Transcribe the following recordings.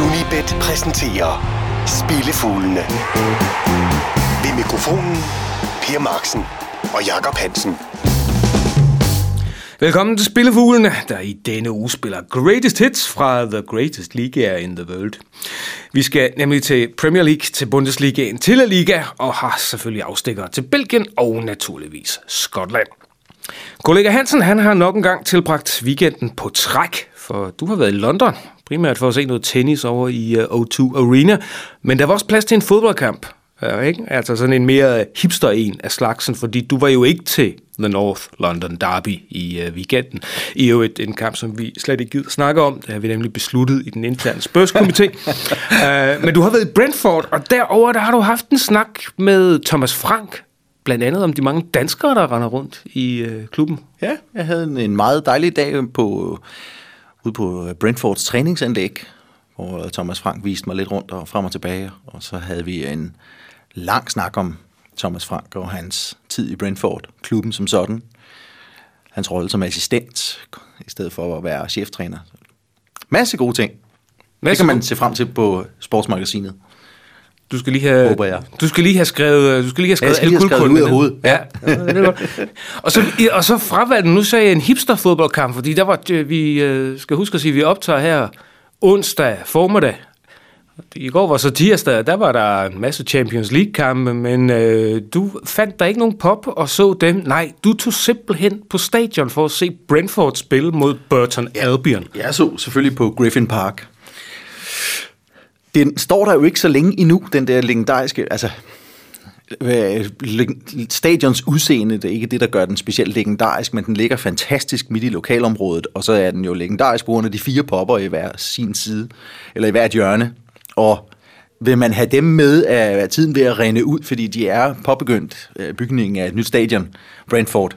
Unibet præsenterer Spillefuglene. Ved mikrofonen Per Marksen og Jakob Hansen. Velkommen til Spillefuglene, der i denne uge spiller Greatest Hits fra The Greatest League in the World. Vi skal nemlig til Premier League, til Bundesligaen, til La Liga og har selvfølgelig afstikker til Belgien og naturligvis Skotland. Kollega Hansen han har nok en gang tilbragt weekenden på træk, for du har været i London, primært for at se noget tennis over i øh, O2 Arena, men der var også plads til en fodboldkamp, Ja, ikke? Altså sådan en mere hipster en af slagsen, fordi du var jo ikke til The North London Derby i uh, weekenden. I jo et, en kamp, som vi slet ikke gider snakke om. Det har vi nemlig besluttet i den interne spørgskomité. uh, men du har været i Brentford, og derover der har du haft en snak med Thomas Frank, blandt andet om de mange danskere, der render rundt i uh, klubben. Ja, jeg havde en, en meget dejlig dag på, ude på Brentfords træningsanlæg, hvor Thomas Frank viste mig lidt rundt og frem og tilbage, og så havde vi en lang snak om Thomas Frank og hans tid i Brentford, klubben som sådan, hans rolle som assistent, i stedet for at være cheftræner. Masse gode ting. Masse det kan man se frem til på sportsmagasinet. Du skal lige have, Håber jeg. Du skal lige have skrevet, du skal lige have skrevet skal lige have skrevet ud af hovedet. Ja. ja det er godt. og, så, og så fravalgte, nu sagde jeg en hipster fodboldkamp, fordi der var, øh, vi øh, skal huske at sige, vi optager her onsdag formiddag, i går var så tirsdag, der var der en masse Champions League-kampe, men øh, du fandt der ikke nogen pop og så dem. Nej, du tog simpelthen på stadion for at se Brentford spille mod Burton Albion. Jeg så selvfølgelig på Griffin Park. Den står der jo ikke så længe endnu, den der legendariske, altså stadions udseende, det er ikke det, der gør den specielt legendarisk, men den ligger fantastisk midt i lokalområdet, og så er den jo legendarisk på grund af de fire popper i hver sin side, eller i hvert hjørne. Og vil man have dem med, at tiden ved at rende ud, fordi de er påbegyndt øh, bygningen af et nyt stadion, Brentford.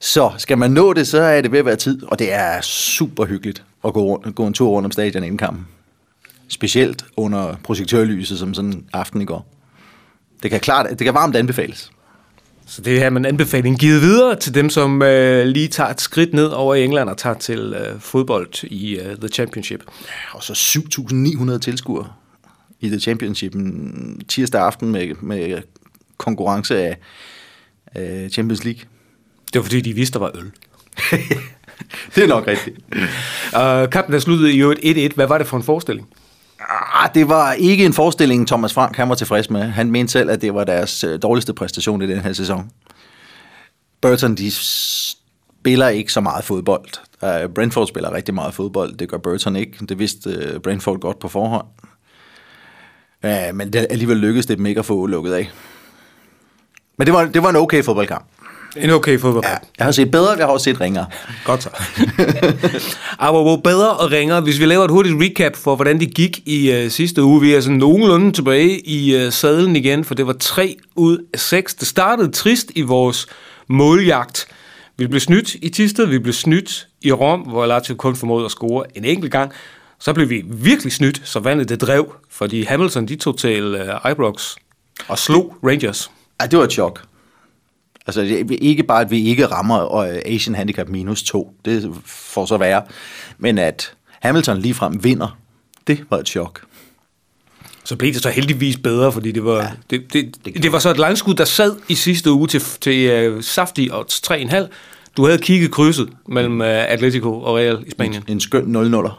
Så skal man nå det, så er det ved at være tid, og det er super hyggeligt at gå, rundt, gå en tur rundt om stadion inden kampen. Specielt under projektørlyset, som sådan en aften i går. Det kan klart, det kan varmt anbefales. Så det her en anbefaling givet videre til dem, som øh, lige tager et skridt ned over i England og tager til øh, fodbold i øh, The Championship. Ja, og så 7.900 tilskuere i The Championship tirsdag aften med, med konkurrence af øh, Champions League. Det var fordi, de vidste, der var øl. det er nok rigtigt. uh, kampen er sluttet i 1-1. Hvad var det for en forestilling? Ah, det var ikke en forestilling, Thomas Frank han var tilfreds med. Han mente selv, at det var deres øh, dårligste præstation i den her sæson. Burton, de spiller ikke så meget fodbold. Uh, Brentford spiller rigtig meget fodbold. Det gør Burton ikke. Det vidste uh, Brentford godt på forhånd. Uh, men det alligevel lykkedes det dem ikke at få lukket af. Men det var, det var en okay fodboldkamp. En okay fodboldkamp. Ja, jeg har set bedre, jeg har også set ringere. Godt så. hvor bedre og ringere, hvis vi laver et hurtigt recap for, hvordan det gik i uh, sidste uge. Vi er sådan nogenlunde tilbage i uh, sadlen igen, for det var 3 ud af 6. Det startede trist i vores måljagt. Vi blev snydt i Tisted, vi blev snydt i Rom, hvor Lazio kun formåede at score en enkelt gang. Så blev vi virkelig snydt, så vandet det drev, fordi Hamilton de tog til uh, Ibrox og slog Rangers. Ja, det var et chok. Altså ikke bare, at vi ikke rammer Asian Handicap minus 2, det får så være, men at Hamilton ligefrem vinder, det var et chok. Så blev det så heldigvis bedre, fordi det var, ja, det, det, det, det var så et langskud, der sad i sidste uge til, til uh, saftige odds 3,5. Du havde kigget krydset mellem uh, Atletico og Real i Spanien. En, en skøn 0-0'er.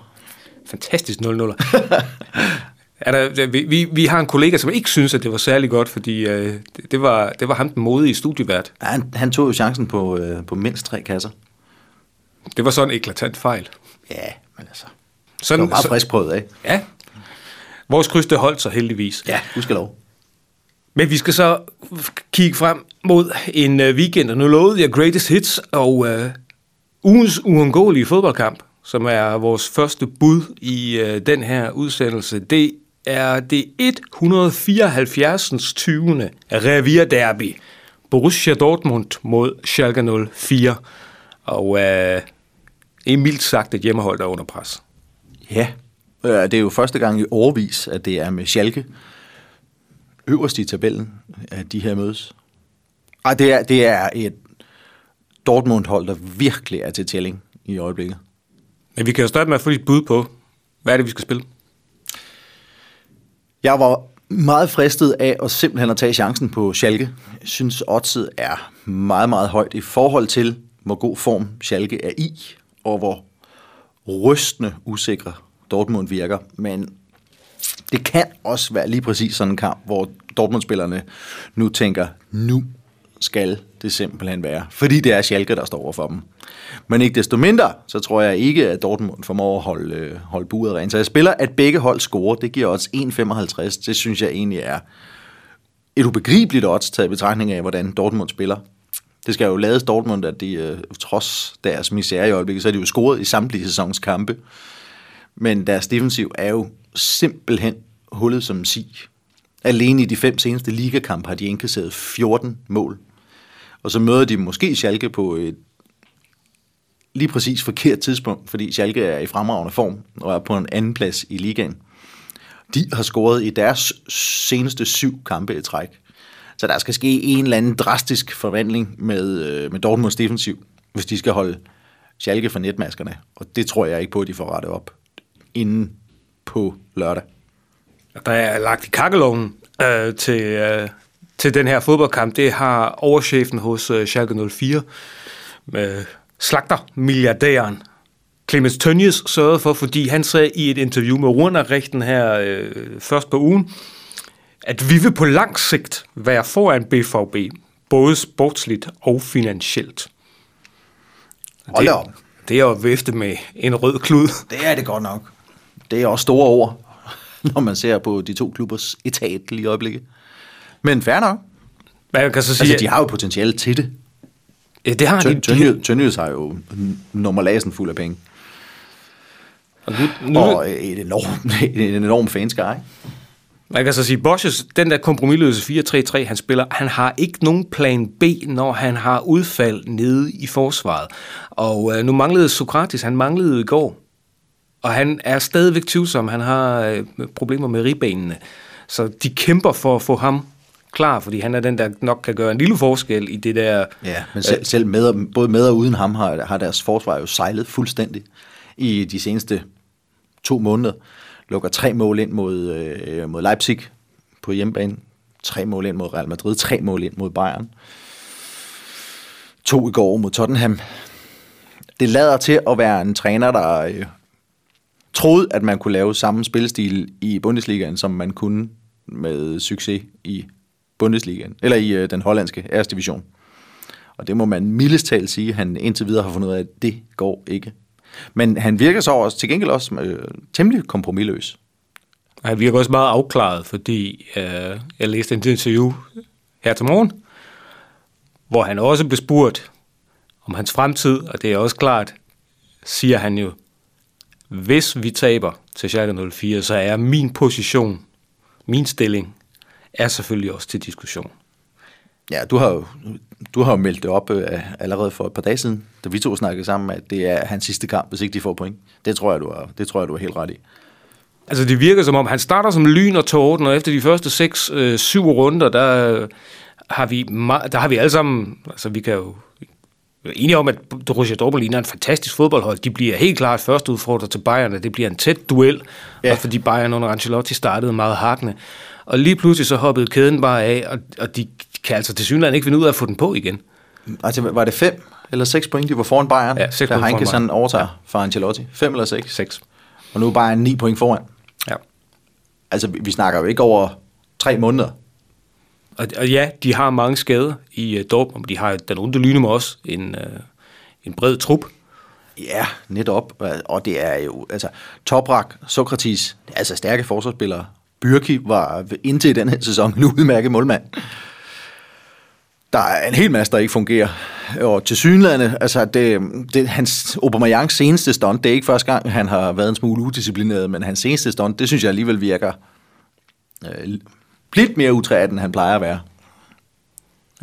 Fantastisk 0-0'er. er der, vi, vi, vi har en kollega, som ikke synes, at det var særlig godt, fordi øh, det, var, det var ham den modige studievært. Ja, han, han tog jo chancen på, øh, på mindst tre kasser. Det var sådan en eklatant fejl. Ja, men altså... Sådan, det var meget frisk prøvet af. Ja. Vores kryds, det holdt sig heldigvis. Ja, du skal lov. Men vi skal så kigge frem mod en uh, weekend, og nu lovede jeg Greatest Hits og uh, ugens uundgåelige fodboldkamp som er vores første bud i øh, den her udsendelse, det er det 174. 20. Revier Derby. Borussia Dortmund mod Schalke 04. Og øh, mildt sagt et hjemmehold, der er under pres. Ja, øh, det er jo første gang i årvis, at det er med Schalke øverst i tabellen, at de her mødes. Og det er, det er et Dortmund-hold, der virkelig er til tælling i øjeblikket. Men vi kan jo starte med at få dit bud på, hvad er det, vi skal spille? Jeg var meget fristet af at simpelthen at tage chancen på Schalke. Jeg synes, oddset er meget, meget højt i forhold til, hvor god form Schalke er i, og hvor rystende usikre Dortmund virker. Men det kan også være lige præcis sådan en kamp, hvor Dortmund-spillerne nu tænker, nu skal det simpelthen være. Fordi det er Schalke, der står over for dem. Men ikke desto mindre, så tror jeg ikke, at Dortmund formår at holde, øh, holde buret rent. Så jeg spiller, at begge hold scorer. Det giver odds 1,55. Det synes jeg egentlig er et ubegribeligt odds, taget i betragtning af, hvordan Dortmund spiller. Det skal jo lades Dortmund, at de øh, trods deres misære i øjeblikket, så er de jo scoret i samtlige sæsons kampe. Men deres defensiv er jo simpelthen hullet som sig. Alene i de fem seneste ligakampe har de indkasseret 14 mål. Og så møder de måske Schalke på et lige præcis forkert tidspunkt, fordi Schalke er i fremragende form og er på en anden plads i ligaen. De har scoret i deres seneste syv kampe i træk. Så der skal ske en eller anden drastisk forvandling med, øh, med Dortmunds defensiv, hvis de skal holde Schalke for netmaskerne. Og det tror jeg ikke på, at de får rettet op inden på lørdag. Der er lagt i kakkeloven øh, til, øh, til den her fodboldkamp. Det har overchefen hos øh, Schalke 04 med slagter milliardæren Clemens Tønjes sørgede for, fordi han sagde i et interview med Runerrichten her øh, først på ugen, at vi vil på lang sigt være foran BVB, både sportsligt og finansielt. Hold det, op. det er jo vifte med en rød klud. Det er det godt nok. Det er også store ord, når man ser på de to klubbers etat lige i øjeblikket. Men fair nok. Man kan så sige, Altså, de har jo potentiale til det. ja, det har de, de, Tønjøs har jo nummer lasen fuld af penge. og nu, nu, Og et enormt, en enorm fanskare, ikke? Man kan så sige, Bosch's, den der kompromilløse 4-3-3, han spiller, han har ikke nogen plan B, når han har udfald nede i forsvaret. Og øh, nu manglede Sokratis, han manglede i går. Og han er stadigvæk tvivlsom, han har øh, problemer med ribbenene. Så de kæmper for at få ham klar, fordi han er den, der nok kan gøre en lille forskel i det der... Ja, men selv, selv med, og- både med og uden ham har, har deres forsvar jo sejlet fuldstændig i de seneste to måneder. Lukker tre mål ind mod, øh, mod Leipzig på hjemmebane, tre mål ind mod Real Madrid, tre mål ind mod Bayern. To i går mod Tottenham. Det lader til at være en træner, der øh, troede, at man kunne lave samme spillestil i Bundesligaen, som man kunne med succes i Bundesligaen, eller i øh, den hollandske æresdivision. Og det må man mildest talt sige, han indtil videre har fundet ud af, at det går ikke. Men han virker så også til gengæld også øh, temmelig kompromilløs. Han virker også meget afklaret, fordi øh, jeg læste en interview her til morgen, hvor han også blev spurgt om hans fremtid, og det er også klart, siger han jo, hvis vi taber til Schalke 04, så er min position, min stilling, er selvfølgelig også til diskussion. Ja, du har jo, du har jo meldt det op øh, allerede for et par dage siden, da vi to snakkede sammen, at det er hans sidste kamp, hvis ikke de får point. Det tror jeg, du er, det tror jeg, du er helt ret i. Altså det virker som om, han starter som lyn og torden, og efter de første 6-7 runder, der, øh, har vi, der har vi alle sammen, altså vi kan jo være enige om, at Borussia Dortmund ligner en fantastisk fodboldhold. De bliver helt klart første udfordrer til Bayern, og det bliver en tæt duel, Ja. også fordi Bayern under Ancelotti startede meget hakkende. Og lige pludselig så hoppede kæden bare af, og, og de kan altså til synligheden ikke finde ud af at få den på igen. Altså, var det fem eller seks point, de var foran Bayern? Ja, seks da Bayern. han overtager fra Ancelotti. Fem eller seks? 6. Og nu er Bayern ni point foran. Ja. Altså, vi vi snakker jo ikke over tre måneder. Og, og ja, de har mange skader i uh, Dortmund, men de har den runde lyne med også en, uh, en bred trup. Ja, netop. Og det er jo, altså, Toprak, Sokratis, altså stærke forsvarsspillere. Byrki var indtil den her sæson en udmærket målmand. Der er en hel masse, der ikke fungerer. Og til synlædende, altså det, det, hans Aubameyangs seneste stunt, det er ikke første gang, han har været en smule udisciplineret, men hans seneste stunt, det synes jeg alligevel virker øh, lidt mere utræt, end han plejer at være.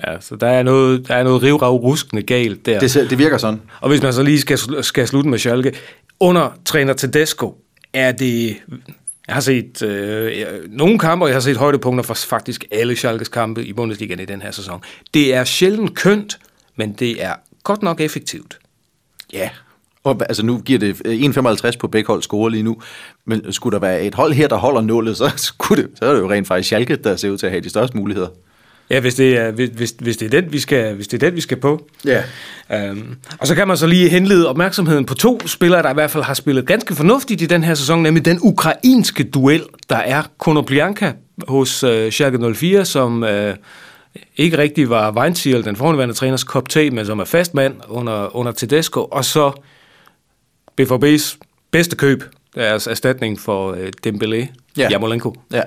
Ja, så der er noget, der er noget rivrav ruskende galt der. Det, det virker sådan. Og hvis man så lige skal, skal slutte med Schalke, under træner Tedesco er det... Jeg har set øh, nogle kampe, og jeg har set højdepunkter for faktisk alle Schalkes kampe i Bundesligaen i den her sæson. Det er sjældent kønt, men det er godt nok effektivt. Ja, Og, altså nu giver det øh, 1,55 på begge hold score lige nu, men skulle der være et hold her, der holder nullet, så, skulle det, så er det jo rent faktisk Schalke, der ser ud til at have de største muligheder. Ja, hvis det er, hvis, hvis det er den, vi skal, hvis det er den, vi skal på. Ja. Øhm, og så kan man så lige henlede opmærksomheden på to spillere, der i hvert fald har spillet ganske fornuftigt i den her sæson, nemlig den ukrainske duel, der er Konoplyanka hos øh, Schalke 04, som øh, ikke rigtig var Weinziel, den forhåndværende træners kop te, men som er fast mand under, under Tedesco, og så BVB's bedste køb, deres erstatning for øh, Dembélé, Ja. Jamolenko. Ja.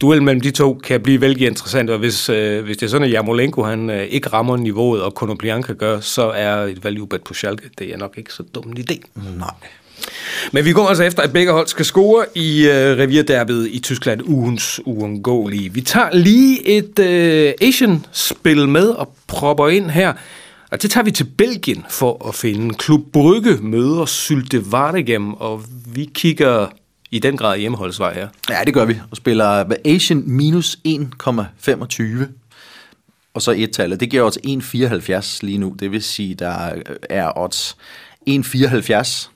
Duellen mellem de to kan blive vældig interessant, og hvis, øh, hvis det er sådan, at Jamolenko han, øh, ikke rammer niveauet, og Konoplyanka gør, så er et value bet på Schalke. Det er nok ikke så dum en idé. Nej. Men vi går altså efter, at begge hold skal score i øh, revierderbyet i Tyskland, ugens uundgåelige. Vi tager lige et øh, Asian-spil med og propper ind her. Og det tager vi til Belgien for at finde. Klub Brygge møder Sylte Vardegem, og vi kigger i den grad hjemmeholdsvej her. Ja, det gør vi. Og spiller Asian minus 1,25. Og så et tal. Det giver odds 1,74 lige nu. Det vil sige, der er odds 1,74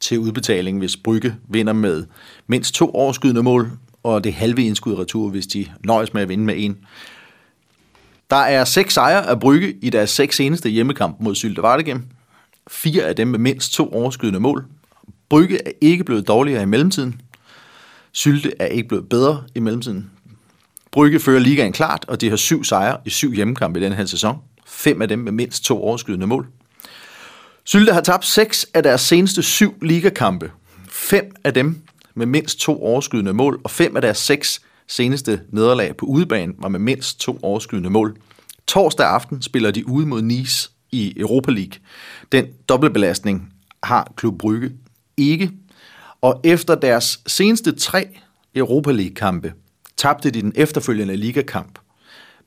til udbetaling, hvis Brygge vinder med mindst to overskydende mål, og det halve indskud retur, hvis de nøjes med at vinde med en. Der er seks sejre af Brygge i deres seks seneste hjemmekamp mod Sylte Vardegem. Fire af dem med mindst to overskydende mål. Brygge er ikke blevet dårligere i mellemtiden. Sylte er ikke blevet bedre i mellemtiden. Brygge fører ligaen klart, og de har syv sejre i syv hjemmekampe i den her sæson. Fem af dem med mindst to overskydende mål. Sylte har tabt seks af deres seneste syv ligakampe. Fem af dem med mindst to overskydende mål, og fem af deres seks seneste nederlag på udebane var med mindst to overskydende mål. Torsdag aften spiller de ude mod Nice i Europa League. Den dobbeltbelastning har Klub Brygge ikke. Og efter deres seneste tre Europa League-kampe, tabte de den efterfølgende ligakamp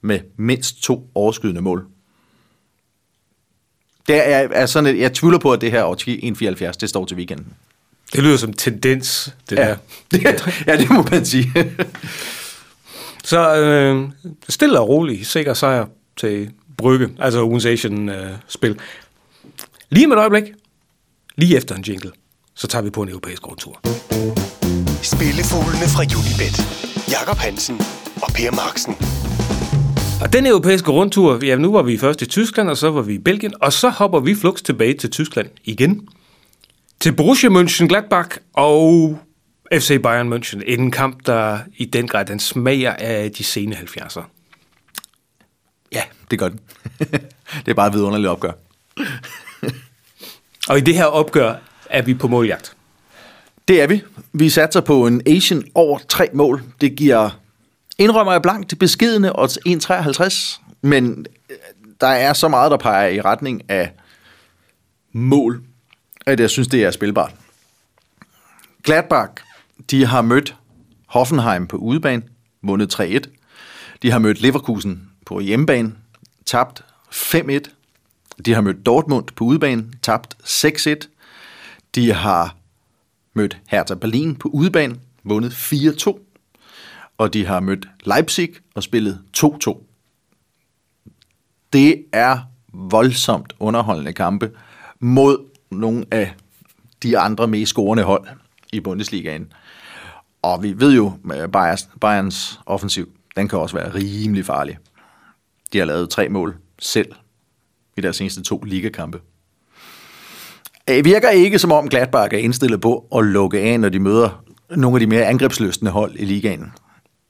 med mindst to overskydende mål. Det er, er sådan et, jeg tvivler på, at det her år 1,74, det står til weekenden. Det lyder som tendens, det der. det, ja, det må man sige. Så øh, stille og roligt, sikker sejr til Brygge, altså ugens Asian-spil. Øh, lige med et øjeblik, lige efter en jingle, så tager vi på en europæisk rundtur. Spillefuglene fra Unibet. Jakob Hansen og Per Marksen. Og den europæiske rundtur, ja, nu var vi først i Tyskland, og så var vi i Belgien, og så hopper vi flux tilbage til Tyskland igen. Til Borussia Mönchengladbach og FC Bayern München. En kamp, der i den grad den smager af de sene 70'er. Ja, det gør den. det er bare et vidunderligt opgør. Og i det her opgør er vi på måljagt. Det er vi. Vi satser på en Asian over tre mål. Det giver, indrømmer jeg blankt, beskidende beskedende odds 1,53. Men øh, der er så meget, der peger i retning af mål, at jeg synes, det er spilbart. Gladbach, de har mødt Hoffenheim på udebane, vundet 3-1. De har mødt Leverkusen på hjemmebane, tabt 5-1. De har mødt Dortmund på udebane, tabt 6-1. De har mødt Hertha Berlin på udebane, vundet 4-2. Og de har mødt Leipzig og spillet 2-2. Det er voldsomt underholdende kampe mod nogle af de andre mest scorende hold i Bundesligaen. Og vi ved jo, at Bayerns, Bayerns offensiv, den kan også være rimelig farlig. De har lavet tre mål selv i deres seneste to ligakampe. Det virker ikke som om Gladbach er indstillet på at lukke af, når de møder nogle af de mere angrebsløsende hold i ligaen.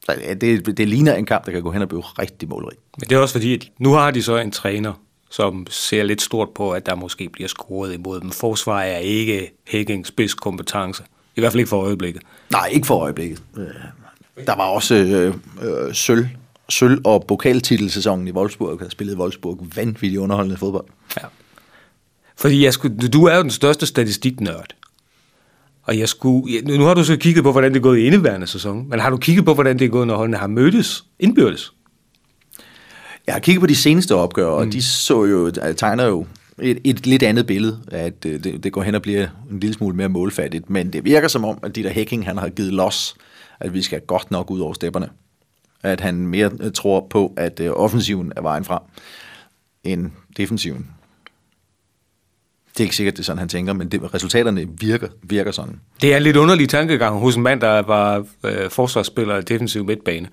Så det, det ligner en kamp, der kan gå hen og blive rigtig målrig. Men det er også fordi, at nu har de så en træner, som ser lidt stort på, at der måske bliver scoret imod dem. Forsvar er ikke Hækkings spidskompetence. I hvert fald ikke for øjeblikket. Nej, ikke for øjeblikket. Øh, Der var også øh, øh, sølv, sølv- og pokaltitelsæsonen i Wolfsburg, der spillede Wolfsburg vanvittigt underholdende fodbold. Ja. Fordi jeg skulle, du er jo den største statistiknørd. Og jeg skulle, nu har du så kigget på, hvordan det er gået i indeværende sæson, men har du kigget på, hvordan det er gået, når holdene har mødtes indbyrdes? Jeg har kigget på de seneste opgør, og mm. de så jo, tegner jo et, et lidt andet billede, at øh, det, det går hen og bliver en lille smule mere målfattigt, men det virker som om, at de der hacking, han har givet los, at vi skal godt nok ud over stepperne. At han mere tror på, at øh, offensiven er vejen frem, end defensiven. Det er ikke sikkert, det er sådan, han tænker, men det, resultaterne virker, virker sådan. Det er en lidt underlig tankegang hos en mand, der var øh, forsvarsspiller i defensiv midtbane.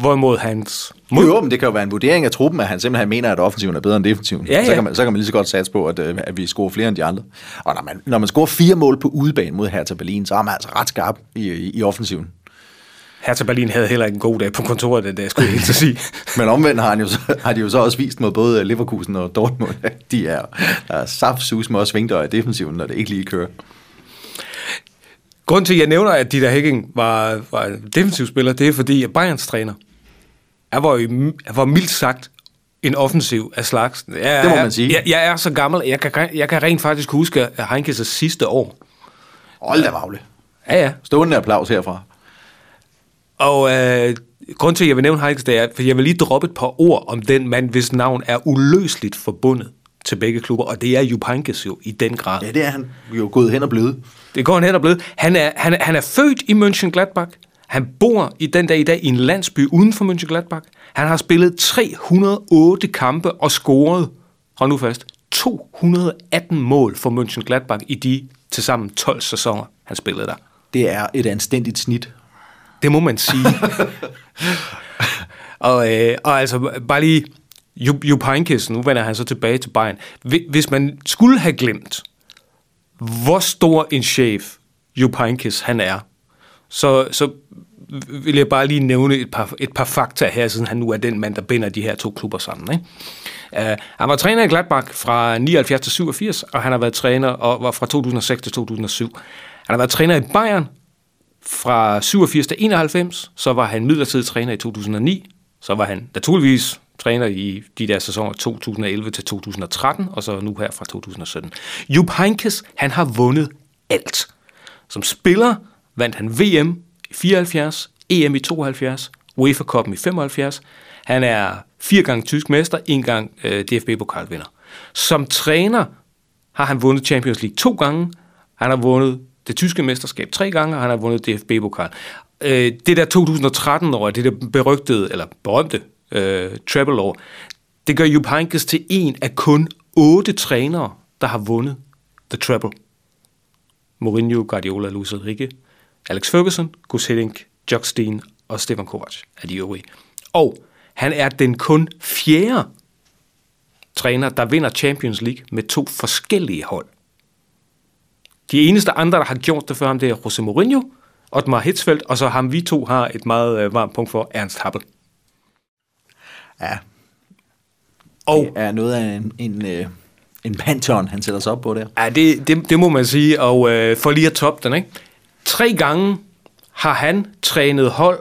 Hvorimod hans... Jo, jo, men det kan jo være en vurdering af truppen, at han simpelthen mener, at offensiven er bedre end defensiven. Ja, ja. Så, kan man, så kan man lige så godt satse på, at, øh, at vi scorer flere end de andre. Og når man, når man scorer fire mål på udebane mod Hertha Berlin, så er man altså ret skarp i, i, i offensiven. Hertha Berlin havde heller ikke en god dag på kontoret den dag, skulle jeg helt til at sige. Men omvendt har, han jo så, har de jo så også vist mod både Leverkusen og Dortmund, at de er, der er saftsus med at svingdøre i defensiven, når det ikke lige kører. Grunden til, at jeg nævner, at Dieter Hecking var, var en defensiv spiller, det er fordi, at Bayerns træner er var, jo, var mildt sagt en offensiv af slags. Jeg, Det må man sige. Jeg, jeg er så gammel, jeg kan, jeg kan rent faktisk huske Heinkes sidste år. Hold da magle. Ja, ja. Stående applaus herfra. Og øh, grund til, at jeg vil nævne Heinkes, det er, for jeg vil lige droppe et par ord om den mand, hvis navn er uløseligt forbundet til begge klubber, og det er Jupp Heynckes jo i den grad. Ja, det er han jo gået hen og blevet. Det går han hen og blevet. Han er, han, er- han er født i Mönchengladbach. Han bor i den dag i dag i en landsby uden for Mönchengladbach. Han har spillet 308 kampe og scoret, hold nu fast, 218 mål for Mönchengladbach i de tilsammen 12 sæsoner, han spillede der. Det er et anstændigt snit. Det må man sige. og, øh, og altså, bare lige, Jupp Jupp Heynckes, nu vender han så tilbage til Bayern. Hvis man skulle have glemt, hvor stor en chef Jupp Heynckes han er, så, så vil jeg bare lige nævne et par, et par fakta her, siden han nu er den mand, der binder de her to klubber sammen. Ikke? Uh, han var træner i Gladbach fra 79 til 87, og han har været træner og var fra 2006 til 2007. Han har været træner i Bayern fra 87 til 91, så var han midlertidig træner i 2009, så var han naturligvis træner i de der sæsoner 2011 til 2013, og så nu her fra 2017. Jupp Heynckes, han har vundet alt. Som spiller vandt han VM i 74, EM i 72, UEFA Cup'en i 75. Han er fire gange tysk mester, en gang øh, DFB-pokalvinder. Som træner har han vundet Champions League to gange. Han har vundet det tyske mesterskab tre gange, og han har vundet DFB-pokal. Øh, det der 2013-år, det der berygtede, eller berømte øh, treble-år, det gør Jupp Heynckes til en af kun otte trænere, der har vundet The Treble. Mourinho, Guardiola, Luis Enrique, Alex Ferguson, Gus Hiddink, Jock Steen og Stefan Kovac er de øvrige. Og han er den kun fjerde træner, der vinder Champions League med to forskellige hold. De eneste andre, der har gjort det før ham, det er Jose Mourinho, Otmar Hitzfeldt, og så ham vi to har et meget øh, varmt punkt for, Ernst Happel. Ja, Og det er noget af en, en, øh, en pantheon, han sætter sig op på der. Ja, det, det, det må man sige, og øh, for lige at toppe den, ikke? Tre gange har han trænet hold,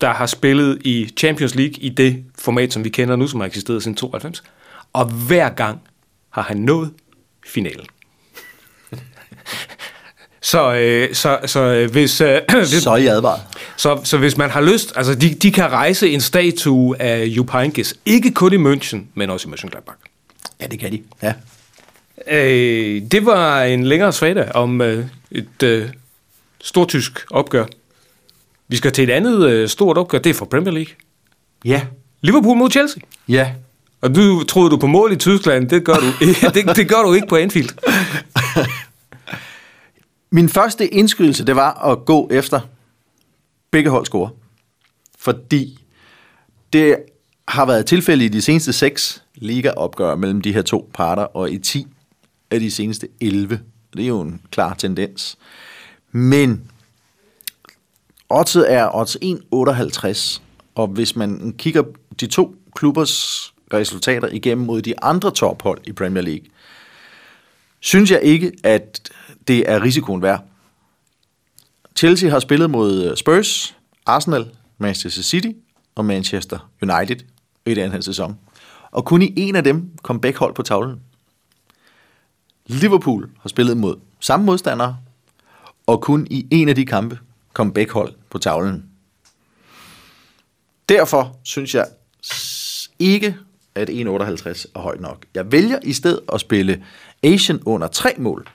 der har spillet i Champions League i det format, som vi kender nu, som har eksisteret siden 92. Og hver gang har han nået finalen. Så, øh, så, så øh, hvis, øh, Så I advaret. så, så hvis man har lyst, altså de, de kan rejse en statue af Jupp Heynckes, ikke kun i München, men også i Mönchengladbach. Ja, det kan de. Ja. Øh, det var en længere fredag om øh, et øh, stort tysk opgør. Vi skal til et andet øh, stort opgør, det er for Premier League. Ja. Liverpool mod Chelsea. Ja. Og du troede du på mål i Tyskland, det gør du, det, det gør du ikke på Anfield. Min første indskydelse, det var at gå efter begge hold score. Fordi det har været tilfældet i de seneste seks ligaopgør mellem de her to parter, og i 10 af de seneste 11. Det er jo en klar tendens. Men oddset er odds 1,58, og hvis man kigger de to klubbers resultater igennem mod de andre tophold i Premier League, synes jeg ikke, at det er risikoen værd. Chelsea har spillet mod øh, Spurs, Arsenal, Manchester City og Manchester United i den her sæson. Og kun i en af dem kom begge hold på tavlen. Liverpool har spillet mod samme modstandere, og kun i en af de kampe kom begge hold på tavlen. Derfor synes jeg ikke, at 1,58 er højt nok. Jeg vælger i stedet at spille Asian under 3 mål.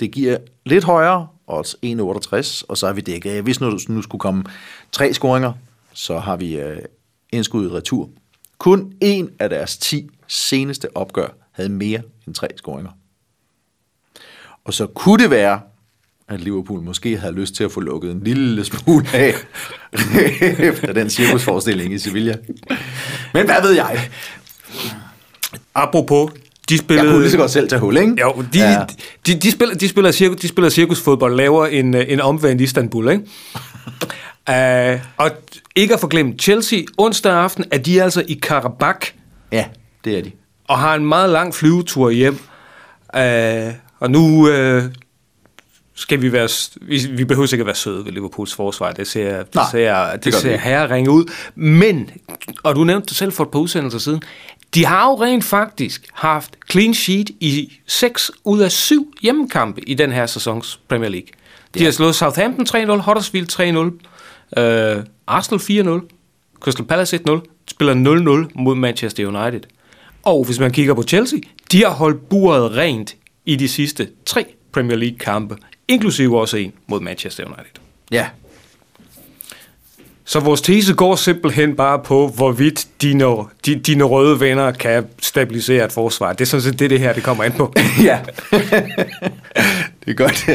Det giver lidt højere, odds 1,68, og så har vi dækket. Hvis nu, nu skulle komme tre scoringer, så har vi øh, indskud retur. Kun en af deres 10 seneste opgør havde mere end tre scoringer. Og så kunne det være, at Liverpool måske havde lyst til at få lukket en lille smule af efter den cirkusforestilling i Sevilla. Men hvad ved jeg? Apropos, de Jeg spillede... kunne lige så godt selv tage hul, ikke? Jo, de, ja. de, de, spiller, de, spiller cirkus, de spiller cirkusfodbold, laver en, øh, en omvendt Istanbul, ikke? uh, og ikke at forglemme, Chelsea onsdag aften er de altså i Karabakh Ja, det er de. og har en meget lang flyvetur hjem. Uh, og nu uh, skal vi være... Vi, vi behøver ikke at være søde ved Liverpools forsvar. Det ser, det Nej, ser, det det ser herre ringe ud. Men, og du nævnte det selv for et par udsendelser siden, de har jo rent faktisk haft clean sheet i 6 ud af 7 hjemmekampe i den her sæsons Premier League. De har slået Southampton 3-0, Huddersfield 3-0, øh, Arsenal 4-0, Crystal Palace 1-0, spiller 0-0 mod Manchester United. Og hvis man kigger på Chelsea, de har holdt buret rent i de sidste tre Premier League-kampe, inklusive også en mod Manchester United. Ja. Så vores tese går simpelthen bare på, hvorvidt dine, de, dine røde venner kan stabilisere et forsvar. Det er sådan set det, det her det kommer an på. ja. det er godt.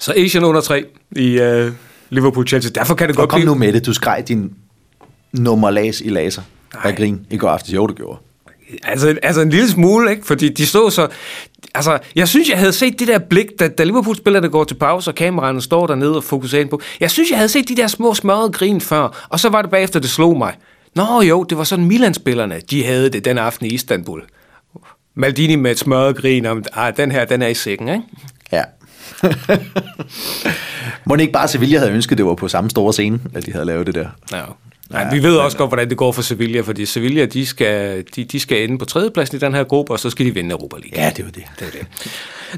Så Asian under 3 i uh, Liverpool-Chelsea. Derfor kan det Og godt kom blive... nu med det. Du skreg din nummer las i laser. af grin i går aftes. Jo, du gjorde. Altså, altså en lille smule, ikke? Fordi de stod så... Altså, jeg synes, jeg havde set det der blik, da, da Liverpool-spillerne går til pause, og kameraerne står dernede og fokuserer ind på. Jeg synes, jeg havde set de der små smørrede grin før, og så var det bagefter, det slog mig. Nå jo, det var sådan Milan-spillerne, de havde det den aften i Istanbul. Maldini med et smørret grin om, ah, den her, den er i sækken, ikke? Ja. Må det ikke bare Sevilla havde ønsket, det var på samme store scene, at de havde lavet det der? Ja. Ja, vi ved også godt, hvordan det går for Sevilla, fordi Sevilla, de skal, de, de skal ende på tredjepladsen i den her gruppe, og så skal de vinde Europa League. Ja, det var det. Det er det.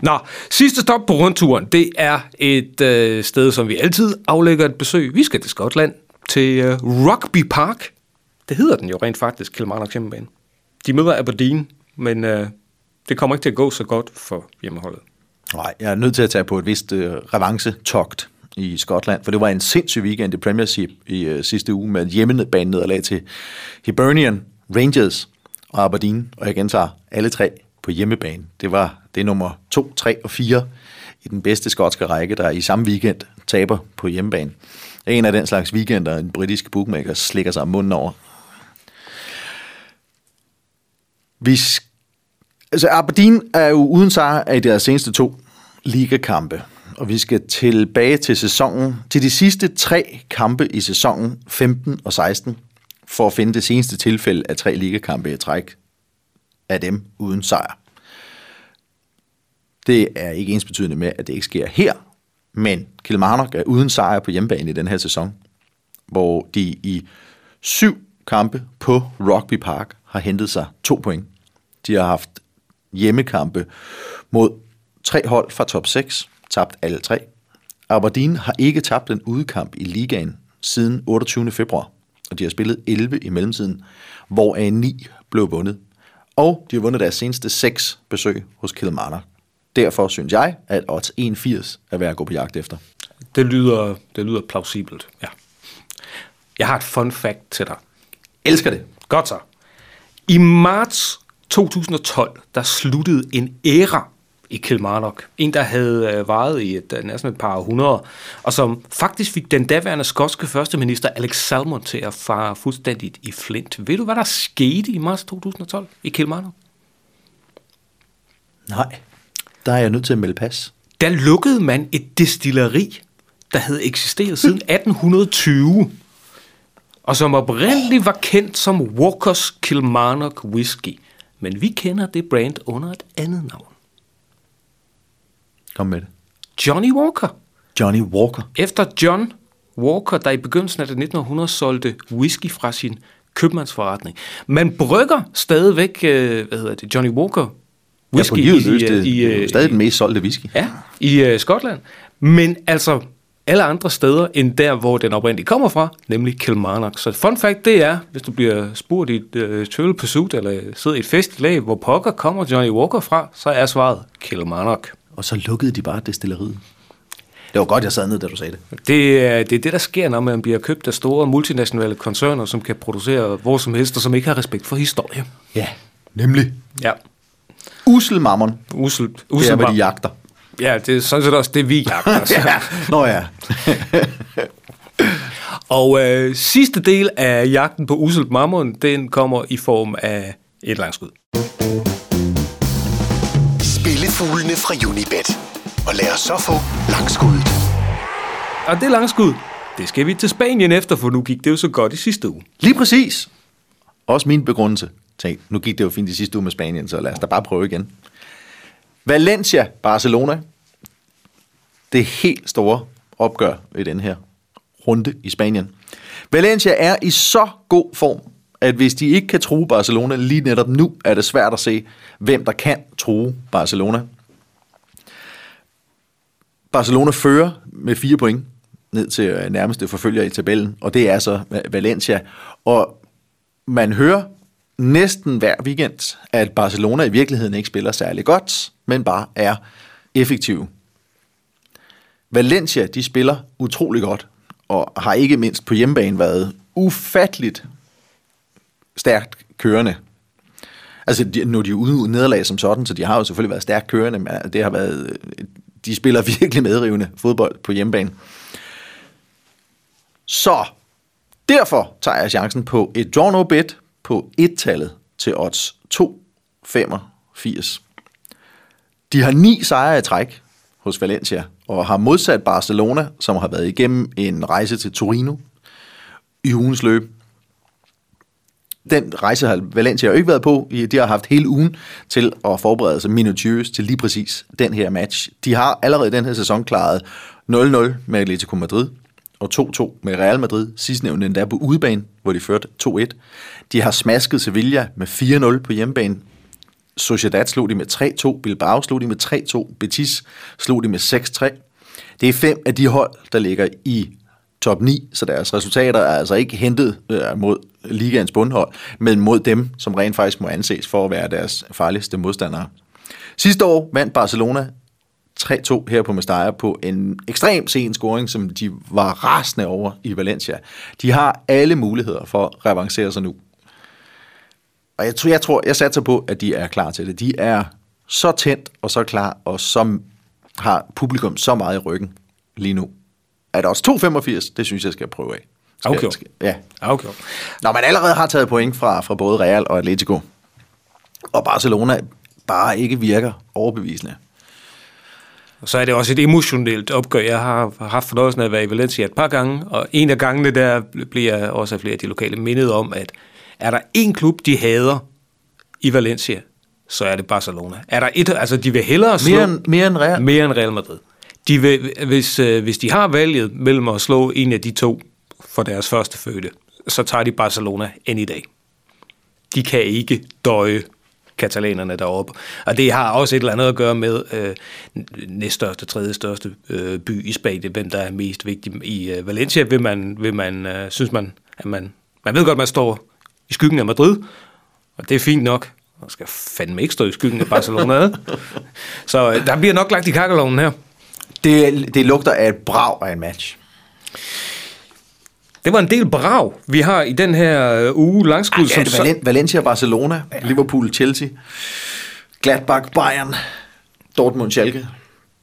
Nå, sidste stop på rundturen, det er et øh, sted, som vi altid aflægger et besøg. Vi skal til Skotland, til øh, Rugby Park. Det hedder den jo rent faktisk, Kilmarnock hjemmebane. De møder Aberdeen, men øh, det kommer ikke til at gå så godt for hjemmeholdet. Nej, jeg er nødt til at tage på et vist øh, revanche-togt i Skotland, for det var en sindssyg weekend i Premiership i øh, sidste uge med hjemmebane nederlag til Hibernian, Rangers og Aberdeen, og jeg gentager alle tre på hjemmebane. Det var det nummer 2, 3 og 4 i den bedste skotske række, der i samme weekend taber på hjemmebane. Det er en af den slags weekender, en britisk bookmaker slikker sig om munden over. Vi Altså Aberdeen er jo uden sejr i deres seneste to ligakampe. Og vi skal tilbage til sæsonen, til de sidste tre kampe i sæsonen 15 og 16, for at finde det seneste tilfælde af tre ligakampe i træk af dem uden sejr. Det er ikke ensbetydende med, at det ikke sker her, men Kilmarnock er uden sejr på hjemmebane i den her sæson, hvor de i syv kampe på Rugby Park har hentet sig to point. De har haft hjemmekampe mod tre hold fra top 6, tabt alle tre. Aberdeen har ikke tabt en udekamp i ligaen siden 28. februar, og de har spillet 11 i mellemtiden, hvor a 9 blev vundet. Og de har vundet deres seneste seks besøg hos Kilmarnock. Derfor synes jeg, at odds 81 er værd at gå på jagt efter. Det lyder, det lyder plausibelt, ja. Jeg har et fun fact til dig. Elsker det. Godt så. I marts 2012, der sluttede en æra i Kilmarnock. En, der havde øh, varet i et, øh, næsten et par århundreder, og som faktisk fik den daværende skotske førsteminister Alex Salmond til at fare fuldstændigt i flint. Ved du, hvad der skete i marts 2012 i Kilmarnock? Nej, der er jeg nødt til at melde pas. Der lukkede man et destilleri, der havde eksisteret siden 1820, og som oprindeligt var kendt som Walkers Kilmarnock Whisky. Men vi kender det brand under et andet navn. Kom med det. Johnny Walker. Johnny Walker. Efter John Walker, der i begyndelsen af det 1900 solgte whisky fra sin købmandsforretning. Man brygger stadigvæk, øh, hvad hedder det, Johnny Walker whisky ja, på livet løs, i, det øh, i, øh, stadig den mest solgte whisky. Ja, i øh, Skotland. Men altså alle andre steder end der, hvor den oprindeligt kommer fra, nemlig Kilmarnock. Så fun fact, det er, hvis du bliver spurgt i et øh, Trivial Pursuit, eller sidder i et festlag, hvor pokker kommer Johnny Walker fra, så er svaret Kilmarnock. Og så lukkede de bare destilleriet. Det var godt, jeg sad ned, da du sagde det. Det er, det er det, der sker, når man bliver købt af store multinationale koncerner, som kan producere hvor som helst, og som ikke har respekt for historie. Ja, Nemlig. Ja. Usel mammon. Usel, Det usel er, hvad var- de jagter. Ja, det er sådan set også det, vi jagter. Så. Ja. Nå ja. Og øh, sidste del af jagten på uselt mammon, den kommer i form af et langskud. Spillefuglene fra Unibet. Og lad os så få langskuddet. Og det langskud, det skal vi til Spanien efter, for nu gik det jo så godt i sidste uge. Lige præcis. Også min begrundelse. Tænk, nu gik det jo fint i sidste uge med Spanien, så lad os da bare prøve igen. Valencia, Barcelona. Det helt store opgør i den her runde i Spanien. Valencia er i så god form, at hvis de ikke kan true Barcelona lige netop nu, er det svært at se, hvem der kan true Barcelona. Barcelona fører med fire point ned til øh, nærmeste forfølger i tabellen, og det er så øh, Valencia. Og man hører næsten hver weekend, at Barcelona i virkeligheden ikke spiller særlig godt, men bare er effektive. Valencia, de spiller utrolig godt, og har ikke mindst på hjemmebane været ufatteligt stærkt kørende. Altså, de, nu er de ude uden nederlag som sådan, så de har jo selvfølgelig været stærkt kørende, men øh, det har været, øh, de spiller virkelig medrivende fodbold på hjemmebane. Så derfor tager jeg chancen på et draw no bet på et-tallet til odds 2,85. De har ni sejre i træk hos Valencia, og har modsat Barcelona, som har været igennem en rejse til Torino i ugens løb. Den rejse har Valencia jo ikke været på. De har haft hele ugen til at forberede sig minutiøst til lige præcis den her match. De har allerede den her sæson klaret 0-0 med Atletico Madrid og 2-2 med Real Madrid, sidstnævnte endda på udebane, hvor de førte 2-1. De har smasket Sevilla med 4-0 på hjemmebane. Sociedad slog de med 3-2, Bilbao slog de med 3-2, Betis slog de med 6-3. Det er fem af de hold, der ligger i top 9, så deres resultater er altså ikke hentet øh, mod ligaens bundhold, men mod dem, som rent faktisk må anses for at være deres farligste modstandere. Sidste år vandt Barcelona 3-2 her på Mestalla på en ekstrem sen scoring, som de var rasende over i Valencia. De har alle muligheder for at revancere sig nu. Og jeg tror, jeg, tror, jeg satser på, at de er klar til det. De er så tændt og så klar, og så har publikum så meget i ryggen lige nu. Er der også 2,85, det synes jeg skal prøve af. Skal, Okay. Skal, ja. Okay. Når man allerede har taget point fra, fra både Real og Atletico, og Barcelona bare ikke virker overbevisende. Og så er det også et emotionelt opgør. Jeg har haft fornøjelsen af at være i Valencia et par gange, og en af gangene der bliver også af flere af de lokale mindet om, at er der en klub, de hader i Valencia, så er det Barcelona. Er der et, altså de vil hellere slå... Mere end, mere end Real. Mere end Real Madrid. De vil, hvis, øh, hvis de har valget mellem at slå en af de to for deres første fødte, så tager de Barcelona end i dag. De kan ikke døje katalanerne deroppe. Og det har også et eller andet at gøre med øh, næststørste, tredje største øh, by i Spanien, hvem der er mest vigtig i øh, Valencia, vil man, vil man øh, synes man, at man, man ved godt, man står i skyggen af Madrid, og det er fint nok. Man skal fandme ikke stå i skyggen af Barcelona. Så øh, der bliver nok lagt i kakkeloven her. Det, det lugter af et brag af en match. Det var en del brav, vi har i den her øh, uge langskud. Ja, er Valen- Valencia, Barcelona, Liverpool, Chelsea, Gladbach, Bayern, Dortmund, Schalke.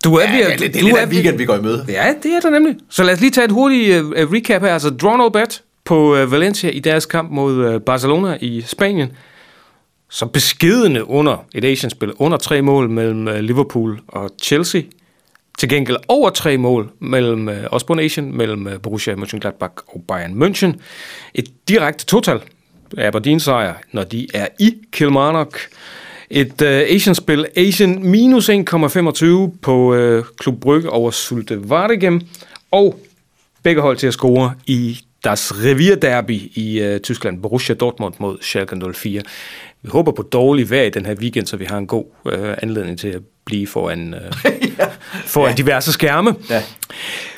du er ved Ja, at- det, det du er af en ved- weekend, vi går i møde. Ja, det er der nemlig. Så lad os lige tage et hurtigt uh, recap her. Altså, draw no bet på uh, Valencia i deres kamp mod uh, Barcelona i Spanien. Så beskedende under et Asian-spil. Under tre mål mellem uh, Liverpool og Chelsea. Til gengæld over tre mål mellem, øh, også Asian, mellem øh, Borussia Mönchengladbach og Bayern München. Et direkte total Aberdeen sejr, når de er i Kilmarnock. Et øh, Asian-spil, Asian minus 1,25 på øh, Klub Brygge over Sulte Vardegem, og begge hold til at score i Das Revier Derby i øh, Tyskland, Borussia Dortmund mod Schalke 04. Vi håber på dårlig vejr i den her weekend, så vi har en god øh, anledning til at blive foran, uh, foran ja. diverse skærme. Ja.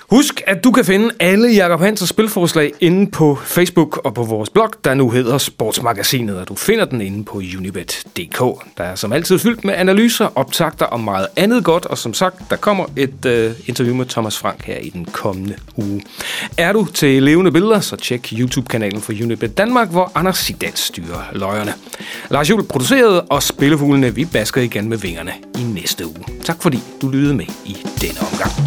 Husk, at du kan finde alle Jakob Hansers spilforslag inde på Facebook og på vores blog, der nu hedder Sportsmagasinet, og du finder den inde på unibet.dk. Der er som altid fyldt med analyser, optagter og meget andet godt, og som sagt, der kommer et øh, interview med Thomas Frank her i den kommende uge. Er du til levende billeder, så tjek YouTube-kanalen for Unibet Danmark, hvor Anders Sidans styrer løjerne. Lars Juhl producerede, og Spillefuglene, vi basker igen med vingerne i næste uge. Tak fordi du lyttede med i denne omgang.